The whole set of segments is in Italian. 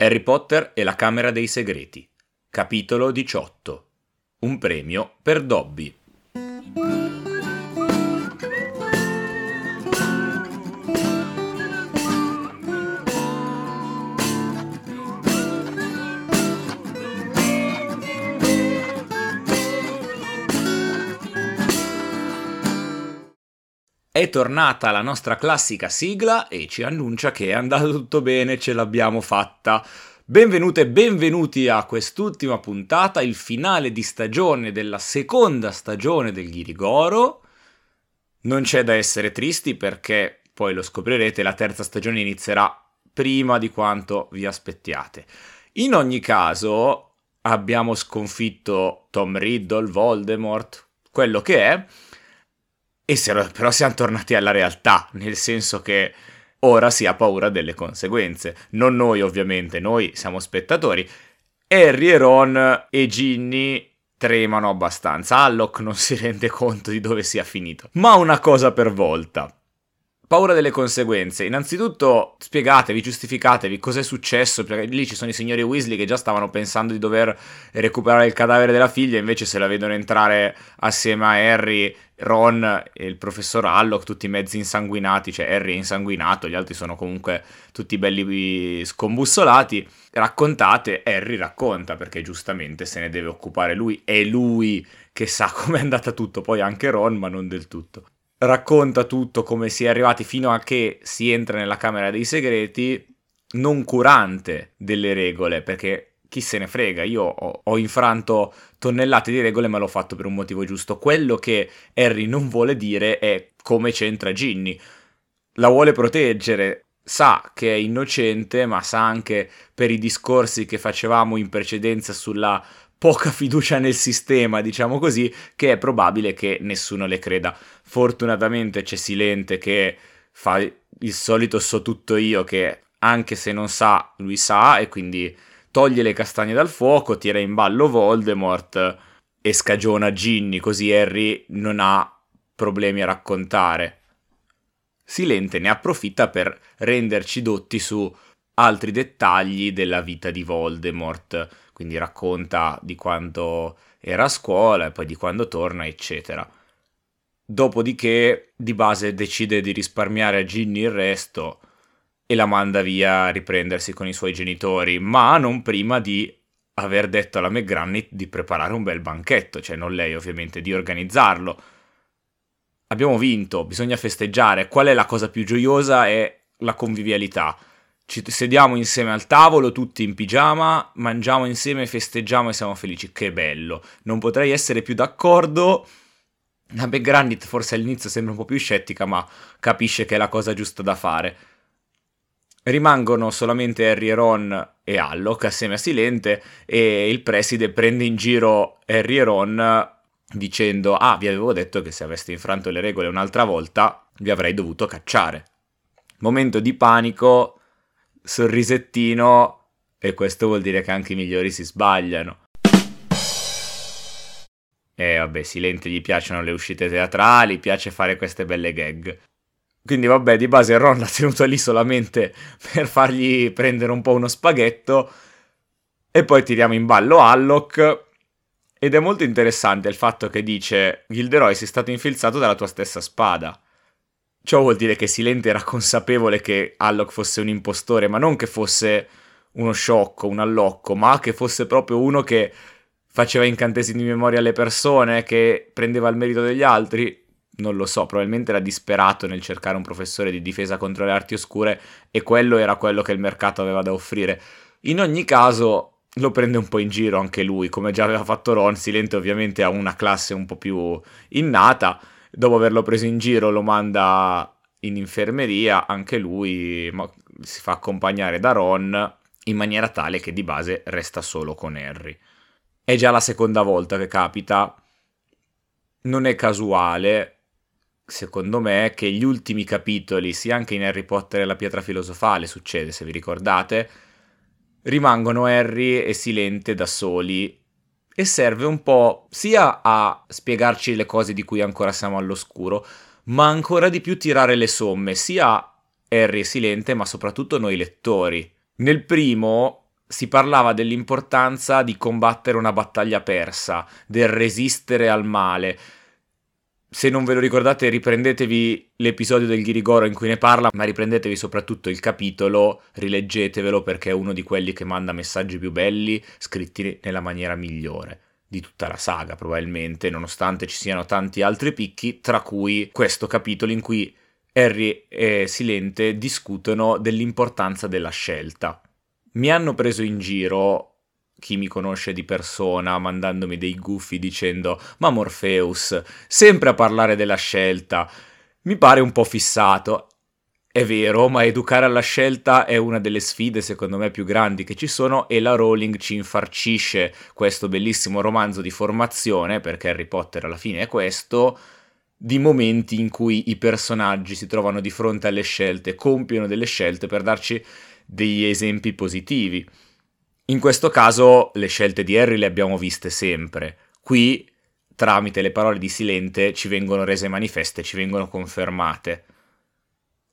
Harry Potter e la Camera dei Segreti. Capitolo 18. Un premio per Dobby. Tornata la nostra classica sigla e ci annuncia che è andato tutto bene, ce l'abbiamo fatta. Benvenute e benvenuti a quest'ultima puntata, il finale di stagione della seconda stagione del Ghirigoro. Non c'è da essere tristi perché, poi lo scoprirete, la terza stagione inizierà prima di quanto vi aspettiate. In ogni caso, abbiamo sconfitto Tom Riddle, Voldemort, quello che è, e se, però siamo tornati alla realtà, nel senso che ora si ha paura delle conseguenze. Non noi ovviamente, noi siamo spettatori. Harry e Ron e Ginny tremano abbastanza. Alloc non si rende conto di dove sia finito. Ma una cosa per volta. Paura delle conseguenze. Innanzitutto spiegatevi, giustificatevi cosa è successo, perché lì ci sono i signori Weasley che già stavano pensando di dover recuperare il cadavere della figlia, invece se la vedono entrare assieme a Harry, Ron e il professor Alloc, tutti mezzi insanguinati, cioè Harry è insanguinato, gli altri sono comunque tutti belli scombussolati. Raccontate, Harry racconta, perché giustamente se ne deve occupare lui, è lui che sa com'è andata tutto, poi anche Ron, ma non del tutto racconta tutto come si è arrivati fino a che si entra nella Camera dei Segreti, non curante delle regole, perché chi se ne frega, io ho, ho, infranto tonnellate di regole ma l'ho fatto per un motivo giusto. Quello che Harry non vuole dire è come c'entra Ginny. La vuole proteggere, sa che è innocente, ma sa anche per i discorsi che facevamo in precedenza sulla poca fiducia nel sistema, diciamo così, che è probabile che nessuno le creda. Fortunatamente c'è Silente che fa il solito so tutto io che anche se non sa, lui sa e quindi toglie le castagne dal fuoco, tira in ballo Voldemort e scagiona Ginny, così Harry non ha problemi a raccontare. Silente ne approfitta per renderci dotti su altri dettagli della vita di Voldemort, quindi racconta di quando era a scuola e poi di quando torna, eccetera. Dopodiché, di base, decide di risparmiare a Ginny il resto e la manda via a riprendersi con i suoi genitori, ma non prima di aver detto alla McGranny di preparare un bel banchetto, cioè non lei ovviamente, di organizzarlo. Abbiamo vinto, bisogna festeggiare. Qual è la cosa più gioiosa? È la convivialità ci sediamo insieme al tavolo, tutti in pigiama, mangiamo insieme, festeggiamo e siamo felici. Che bello! Non potrei essere più d'accordo. La McGranit forse all'inizio sembra un po' più scettica, ma capisce che è la cosa giusta da fare. Rimangono solamente Harry e Ron e Alloc assieme a Silente e il preside prende in giro Harry e Ron dicendo ah vi avevo detto che se aveste infranto le regole un'altra volta vi avrei dovuto cacciare. Momento di panico, sorrisettino e questo vuol dire che anche i migliori si sbagliano. E vabbè, Silente gli piacciono le uscite teatrali, piace fare queste belle gag. Quindi vabbè, di base Ron l'ha tenuto lì solamente per fargli prendere un po' uno spaghetto. E poi tiriamo in ballo Alloc. Ed è molto interessante il fatto che dice Gilderoy sei stato infilzato dalla tua stessa spada. Ciò vuol dire che Silente era consapevole che Alloc fosse un impostore, ma non che fosse uno sciocco, un allocco, ma che fosse proprio uno che faceva incantesimi di memoria alle persone, che prendeva il merito degli altri. Non lo so, probabilmente era disperato nel cercare un professore di difesa contro le arti oscure e quello era quello che il mercato aveva da offrire. In ogni caso, lo prende un po' in giro anche lui, come già aveva fatto Ron. Silente ovviamente ha una classe un po' più innata dopo averlo preso in giro lo manda in infermeria, anche lui si fa accompagnare da Ron in maniera tale che di base resta solo con Harry. È già la seconda volta che capita, non è casuale, secondo me, che gli ultimi capitoli, sia anche in Harry Potter e la pietra filosofale, succede se vi ricordate, rimangono Harry e Silente da soli e serve un po' sia a spiegarci le cose di cui ancora siamo all'oscuro, ma ancora di più tirare le somme, sia Harry e Silente, ma soprattutto noi lettori. Nel primo si parlava dell'importanza di combattere una battaglia persa, del resistere al male. Se non ve lo ricordate, riprendetevi l'episodio del Ghirigoro in cui ne parla, ma riprendetevi soprattutto il capitolo, rileggetevelo perché è uno di quelli che manda messaggi più belli, scritti nella maniera migliore di tutta la saga, probabilmente, nonostante ci siano tanti altri picchi, tra cui questo capitolo in cui Harry e Silente discutono dell'importanza della scelta. Mi hanno preso in giro chi mi conosce di persona, mandandomi dei gufi dicendo ma Morpheus, sempre a parlare della scelta, mi pare un po' fissato. È vero, ma educare alla scelta è una delle sfide secondo me più grandi che ci sono e la Rowling ci infarcisce questo bellissimo romanzo di formazione, perché Harry Potter alla fine è questo, di momenti in cui i personaggi si trovano di fronte alle scelte, compiono delle scelte per darci degli esempi positivi. In questo caso le scelte di Harry le abbiamo viste sempre. Qui, tramite le parole di Silente, ci vengono rese manifeste, ci vengono confermate.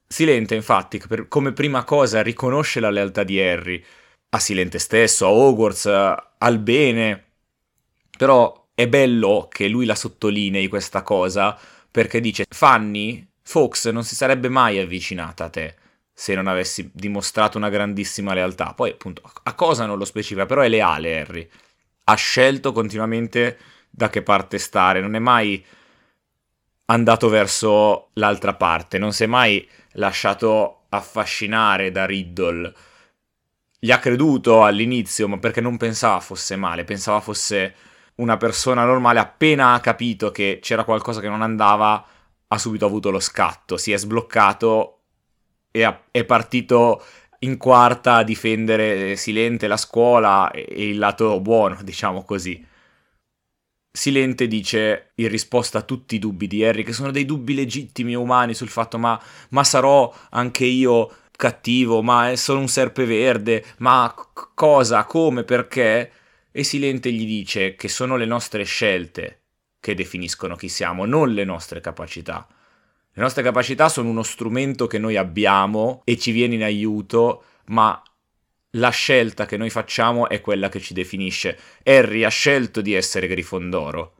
Silente, infatti, per, come prima cosa riconosce la lealtà di Harry, a Silente stesso, a Hogwarts, al bene. Però è bello che lui la sottolinei questa cosa, perché dice Fanny, Fox non si sarebbe mai avvicinata a te se non avessi dimostrato una grandissima lealtà. Poi, appunto, a cosa non lo specifica, però è leale Harry. Ha scelto continuamente da che parte stare, non è mai andato verso l'altra parte, non si è mai lasciato affascinare da Riddle. Gli ha creduto all'inizio, ma perché non pensava fosse male, pensava fosse una persona normale, appena ha capito che c'era qualcosa che non andava, ha subito avuto lo scatto, si è sbloccato è, è partito in quarta a difendere Silente la scuola e il lato buono, diciamo così. Silente dice in risposta a tutti i dubbi di Harry, che sono dei dubbi legittimi e umani sul fatto ma, ma sarò anche io cattivo, ma è solo un serpeverde, ma c- cosa, come, perché? E Silente gli dice che sono le nostre scelte che definiscono chi siamo, non le nostre capacità. Le nostre capacità sono uno strumento che noi abbiamo e ci viene in aiuto, ma la scelta che noi facciamo è quella che ci definisce. Harry ha scelto di essere Grifondoro.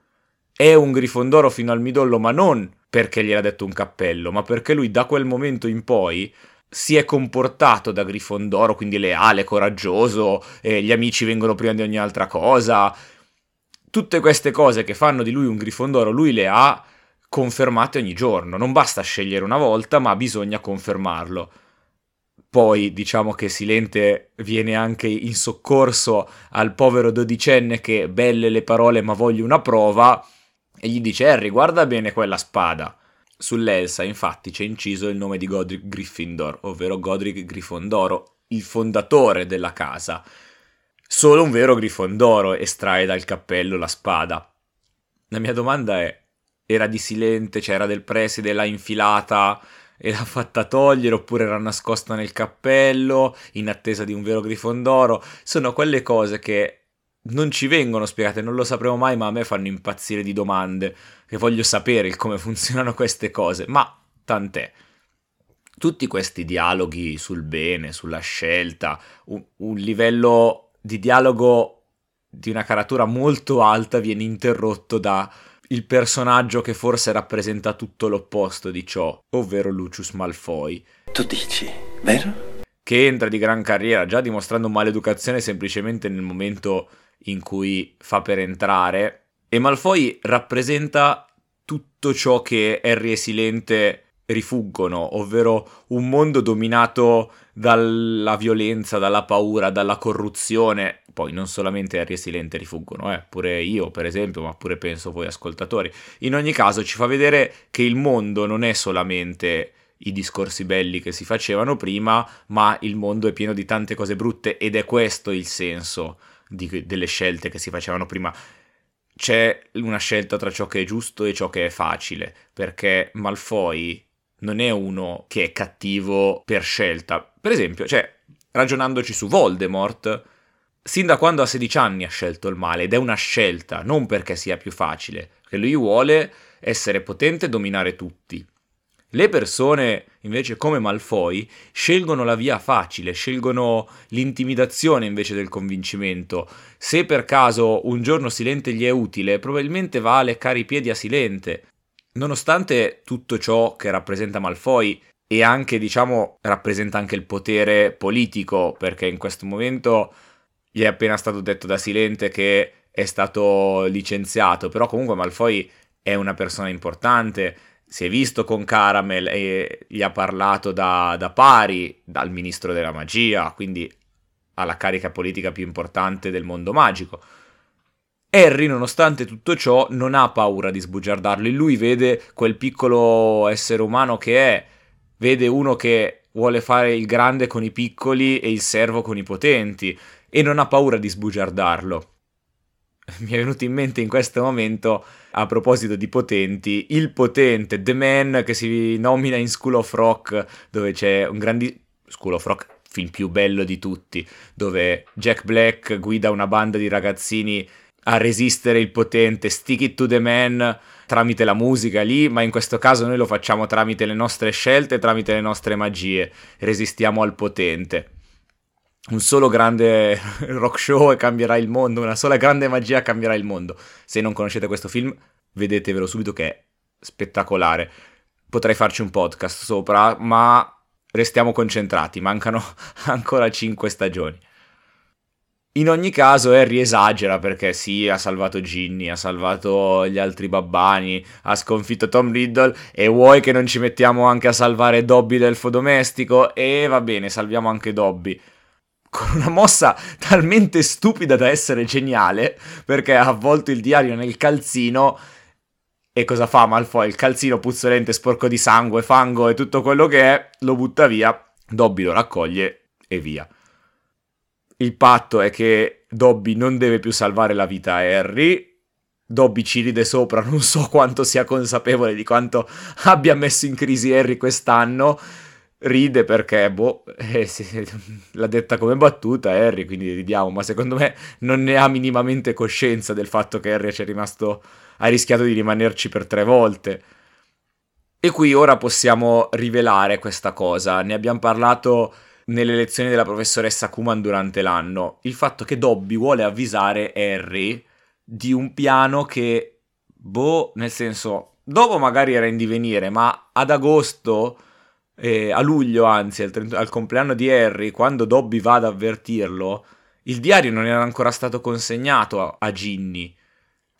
È un Grifondoro fino al midollo, ma non perché gli era detto un cappello, ma perché lui da quel momento in poi si è comportato da Grifondoro, quindi leale, coraggioso, e gli amici vengono prima di ogni altra cosa. Tutte queste cose che fanno di lui un Grifondoro, lui le ha confermate ogni giorno. Non basta scegliere una volta, ma bisogna confermarlo. Poi diciamo che Silente viene anche in soccorso al povero dodicenne che belle le parole ma voglio una prova e gli dice Harry guarda bene quella spada. Sull'Elsa infatti c'è inciso il nome di Godric Gryffindor, ovvero Godric Grifondoro, il fondatore della casa. Solo un vero Grifondoro estrae dal cappello la spada. La mia domanda è era di Silente, cioè era del preside, l'ha infilata e l'ha fatta togliere oppure era nascosta nel cappello in attesa di un vero grifondoro. Sono quelle cose che non ci vengono spiegate, non lo sapremo mai, ma a me fanno impazzire di domande, che voglio sapere come funzionano queste cose, ma tant'è. Tutti questi dialoghi sul bene, sulla scelta, un, un livello di dialogo di una caratura molto alta viene interrotto da il personaggio che forse rappresenta tutto l'opposto di ciò, ovvero Lucius Malfoy. Tu dici, vero? Che entra di gran carriera, già dimostrando maleducazione semplicemente nel momento in cui fa per entrare. E Malfoy rappresenta tutto ciò che Harry e Silente rifuggono, ovvero un mondo dominato dalla violenza, dalla paura, dalla corruzione. Poi non solamente Harry e Silente rifuggono, eh, pure io per esempio, ma pure penso voi ascoltatori. In ogni caso ci fa vedere che il mondo non è solamente i discorsi belli che si facevano prima, ma il mondo è pieno di tante cose brutte ed è questo il senso di, delle scelte che si facevano prima c'è una scelta tra ciò che è giusto e ciò che è facile, perché Malfoy non è uno che è cattivo per scelta. Per esempio, cioè, ragionandoci su Voldemort, sin da quando ha 16 anni ha scelto il male ed è una scelta, non perché sia più facile, perché lui vuole essere potente e dominare tutti. Le persone, invece, come Malfoy, scelgono la via facile, scelgono l'intimidazione invece del convincimento. Se per caso un giorno Silente gli è utile, probabilmente va a leccare i piedi a Silente. Nonostante tutto ciò che rappresenta Malfoy, e anche, diciamo, rappresenta anche il potere politico, perché in questo momento gli è appena stato detto da Silente che è stato licenziato, però comunque Malfoy è una persona importante, si è visto con Caramel e gli ha parlato da, da pari dal ministro della magia, quindi ha la carica politica più importante del mondo magico. Harry, nonostante tutto ciò, non ha paura di sbugiardarlo. Lui vede quel piccolo essere umano che è, vede uno che vuole fare il grande con i piccoli e il servo con i potenti e non ha paura di sbugiardarlo. Mi è venuto in mente in questo momento, a proposito di potenti, il potente The Man che si nomina in School of Rock, dove c'è un grande... School of Rock, film più bello di tutti, dove Jack Black guida una banda di ragazzini a resistere il potente, stick it to the man tramite la musica lì, ma in questo caso noi lo facciamo tramite le nostre scelte, tramite le nostre magie, resistiamo al potente. Un solo grande rock show cambierà il mondo, una sola grande magia cambierà il mondo. Se non conoscete questo film, vedetevelo subito che è spettacolare. Potrei farci un podcast sopra, ma restiamo concentrati, mancano ancora 5 stagioni. In ogni caso Harry esagera perché sì, ha salvato Ginny, ha salvato gli altri babbani, ha sconfitto Tom Riddle e vuoi che non ci mettiamo anche a salvare Dobby l'elfo domestico? E va bene, salviamo anche Dobby. Con una mossa talmente stupida da essere geniale, perché ha avvolto il diario nel calzino e cosa fa Malfoy? Il calzino puzzolente, sporco di sangue, fango e tutto quello che è, lo butta via, Dobby lo raccoglie e via. Il patto è che Dobby non deve più salvare la vita a Harry. Dobby ci ride sopra, non so quanto sia consapevole di quanto abbia messo in crisi Harry quest'anno. Ride perché, boh, eh, sì, l'ha detta come battuta Harry, quindi ridiamo, ma secondo me non ne ha minimamente coscienza del fatto che Harry rimasto, ha rischiato di rimanerci per tre volte. E qui ora possiamo rivelare questa cosa, ne abbiamo parlato nelle lezioni della professoressa Kuman durante l'anno, il fatto che Dobby vuole avvisare Harry di un piano che, boh, nel senso, dopo magari era in divenire, ma ad agosto, eh, a luglio anzi, al, 30, al compleanno di Harry, quando Dobby va ad avvertirlo, il diario non era ancora stato consegnato a, a Ginny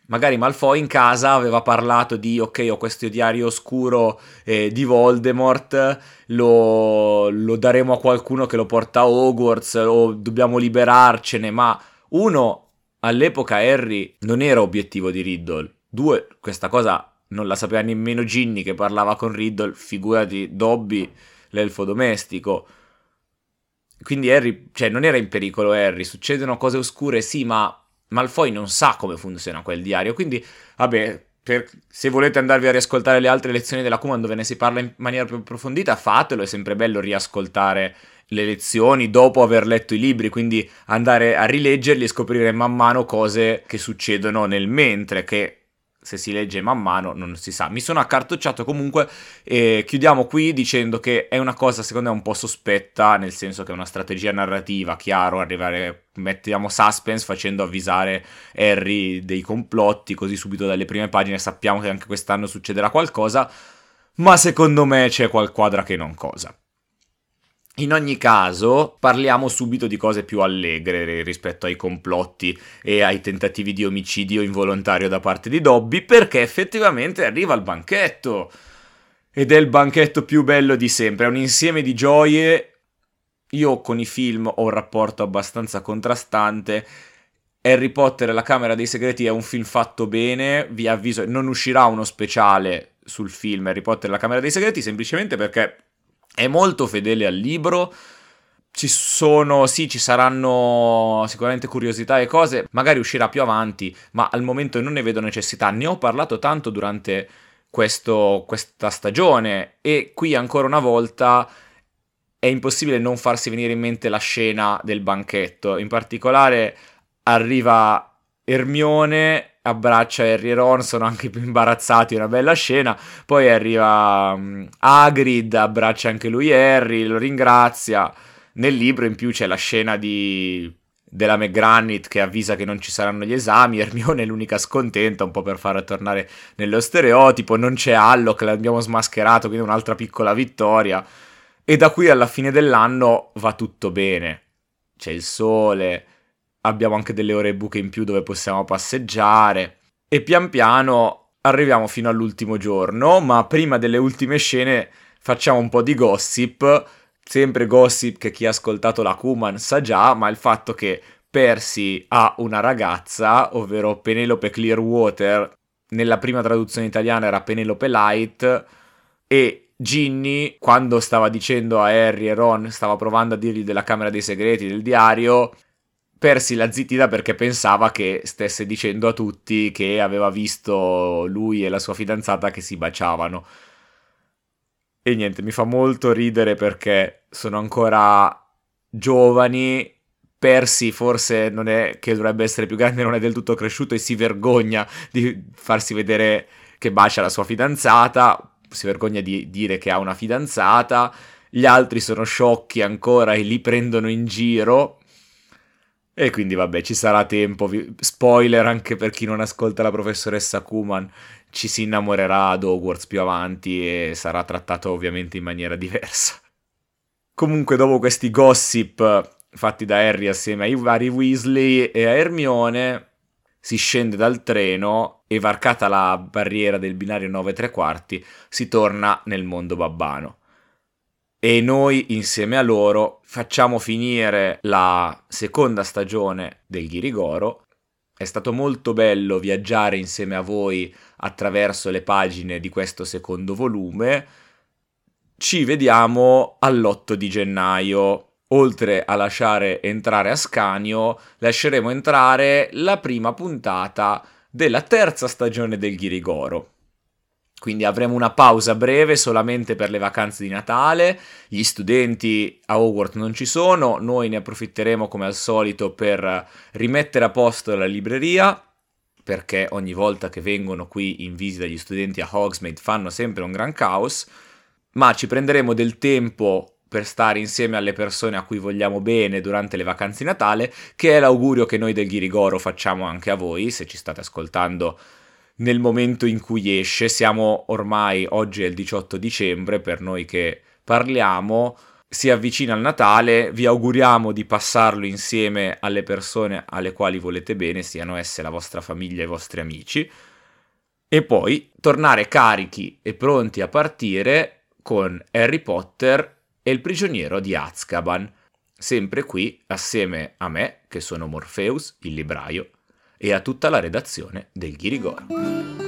magari Malfoy in casa aveva parlato di ok ho questo diario oscuro eh, di Voldemort lo, lo, daremo a qualcuno che lo porta a Hogwarts o dobbiamo liberarcene ma uno all'epoca Harry non era obiettivo di Riddle. Due questa cosa non la sapeva nemmeno Ginny che parlava con Riddle figurati Dobby l'elfo domestico. Quindi Harry cioè non era in pericolo Harry. Succedono cose oscure sì ma Malfoy non sa come funziona quel diario, quindi vabbè, per, se volete andarvi a riascoltare le altre lezioni della Kuman dove ne si parla in maniera più approfondita, fatelo, è sempre bello riascoltare le lezioni dopo aver letto i libri, quindi andare a rileggerli e scoprire man mano cose che succedono nel mentre, che se si legge man mano non si sa. Mi sono accartocciato comunque e chiudiamo qui dicendo che è una cosa secondo me un po' sospetta, nel senso che è una strategia narrativa, chiaro, arrivare, mettiamo suspense facendo avvisare Harry dei complotti, così subito dalle prime pagine sappiamo che anche quest'anno succederà qualcosa, ma secondo me c'è qualquadra che non cosa. In ogni caso, parliamo subito di cose più allegre rispetto ai complotti e ai tentativi di omicidio involontario da parte di Dobby, perché effettivamente arriva il banchetto. Ed è il banchetto più bello di sempre, è un insieme di gioie. Io con i film ho un rapporto abbastanza contrastante. Harry Potter e la Camera dei Segreti è un film fatto bene, vi avviso, non uscirà uno speciale sul film Harry Potter e la Camera dei Segreti, semplicemente perché è molto fedele al libro. Ci sono, sì, ci saranno sicuramente curiosità e cose, magari uscirà più avanti, ma al momento non ne vedo necessità. Ne ho parlato tanto durante questo, questa stagione e qui ancora una volta è impossibile non farsi venire in mente la scena del banchetto. In particolare arriva Ermione abbraccia Harry e Ron, sono anche più imbarazzati, una bella scena. Poi arriva um, Hagrid, abbraccia anche lui Harry, lo ringrazia. Nel libro in più c'è la scena di della McGranit che avvisa che non ci saranno gli esami, Hermione è l'unica scontenta, un po' per far tornare nello stereotipo, non c'è Alloc, l'abbiamo smascherato, quindi un'altra piccola vittoria. E da qui alla fine dell'anno va tutto bene. C'è il sole, abbiamo anche delle ore buche in più dove possiamo passeggiare. E pian piano arriviamo fino all'ultimo giorno, ma prima delle ultime scene facciamo un po' di gossip sempre gossip che chi ha ascoltato la Kuman sa già, ma il fatto che Percy ha una ragazza, ovvero Penelope Clearwater, nella prima traduzione italiana era Penelope Light, e Ginny, quando stava dicendo a Harry e Ron, stava provando a dirgli della Camera dei Segreti, del diario, Percy la zittita perché pensava che stesse dicendo a tutti che aveva visto lui e la sua fidanzata che si baciavano. E niente, mi fa molto ridere perché sono ancora giovani. Percy forse non è che dovrebbe essere più grande, non è del tutto cresciuto e si vergogna di farsi vedere che bacia la sua fidanzata, si vergogna di dire che ha una fidanzata. Gli altri sono sciocchi ancora e li prendono in giro. E quindi vabbè, ci sarà tempo. Spoiler anche per chi non ascolta la professoressa Kuman ci si innamorerà ad Hogwarts più avanti e sarà trattato ovviamente in maniera diversa. Comunque, dopo questi gossip fatti da Harry assieme ai vari Weasley e a Hermione, si scende dal treno e varcata la barriera del binario 9 3 quarti, si torna nel mondo babbano. E noi, insieme a loro, facciamo finire la seconda stagione del Ghirigoro è stato molto bello viaggiare insieme a voi attraverso le pagine di questo secondo volume. Ci vediamo all'8 di gennaio. Oltre a lasciare entrare Ascanio, lasceremo entrare la prima puntata della terza stagione del Ghirigoro. Quindi avremo una pausa breve solamente per le vacanze di Natale. Gli studenti a Hogwarts non ci sono, noi ne approfitteremo come al solito per rimettere a posto la libreria. Perché ogni volta che vengono qui in visita gli studenti a Hogsmeade fanno sempre un gran caos. Ma ci prenderemo del tempo per stare insieme alle persone a cui vogliamo bene durante le vacanze di Natale, che è l'augurio che noi del Ghirigoro facciamo anche a voi, se ci state ascoltando nel momento in cui esce. Siamo ormai, oggi è il 18 dicembre, per noi che parliamo, si avvicina il Natale, vi auguriamo di passarlo insieme alle persone alle quali volete bene, siano esse la vostra famiglia e i vostri amici, e poi tornare carichi e pronti a partire con Harry Potter e il prigioniero di Azkaban, sempre qui assieme a me, che sono Morpheus, il libraio, e a tutta la redazione del Ghirigoro.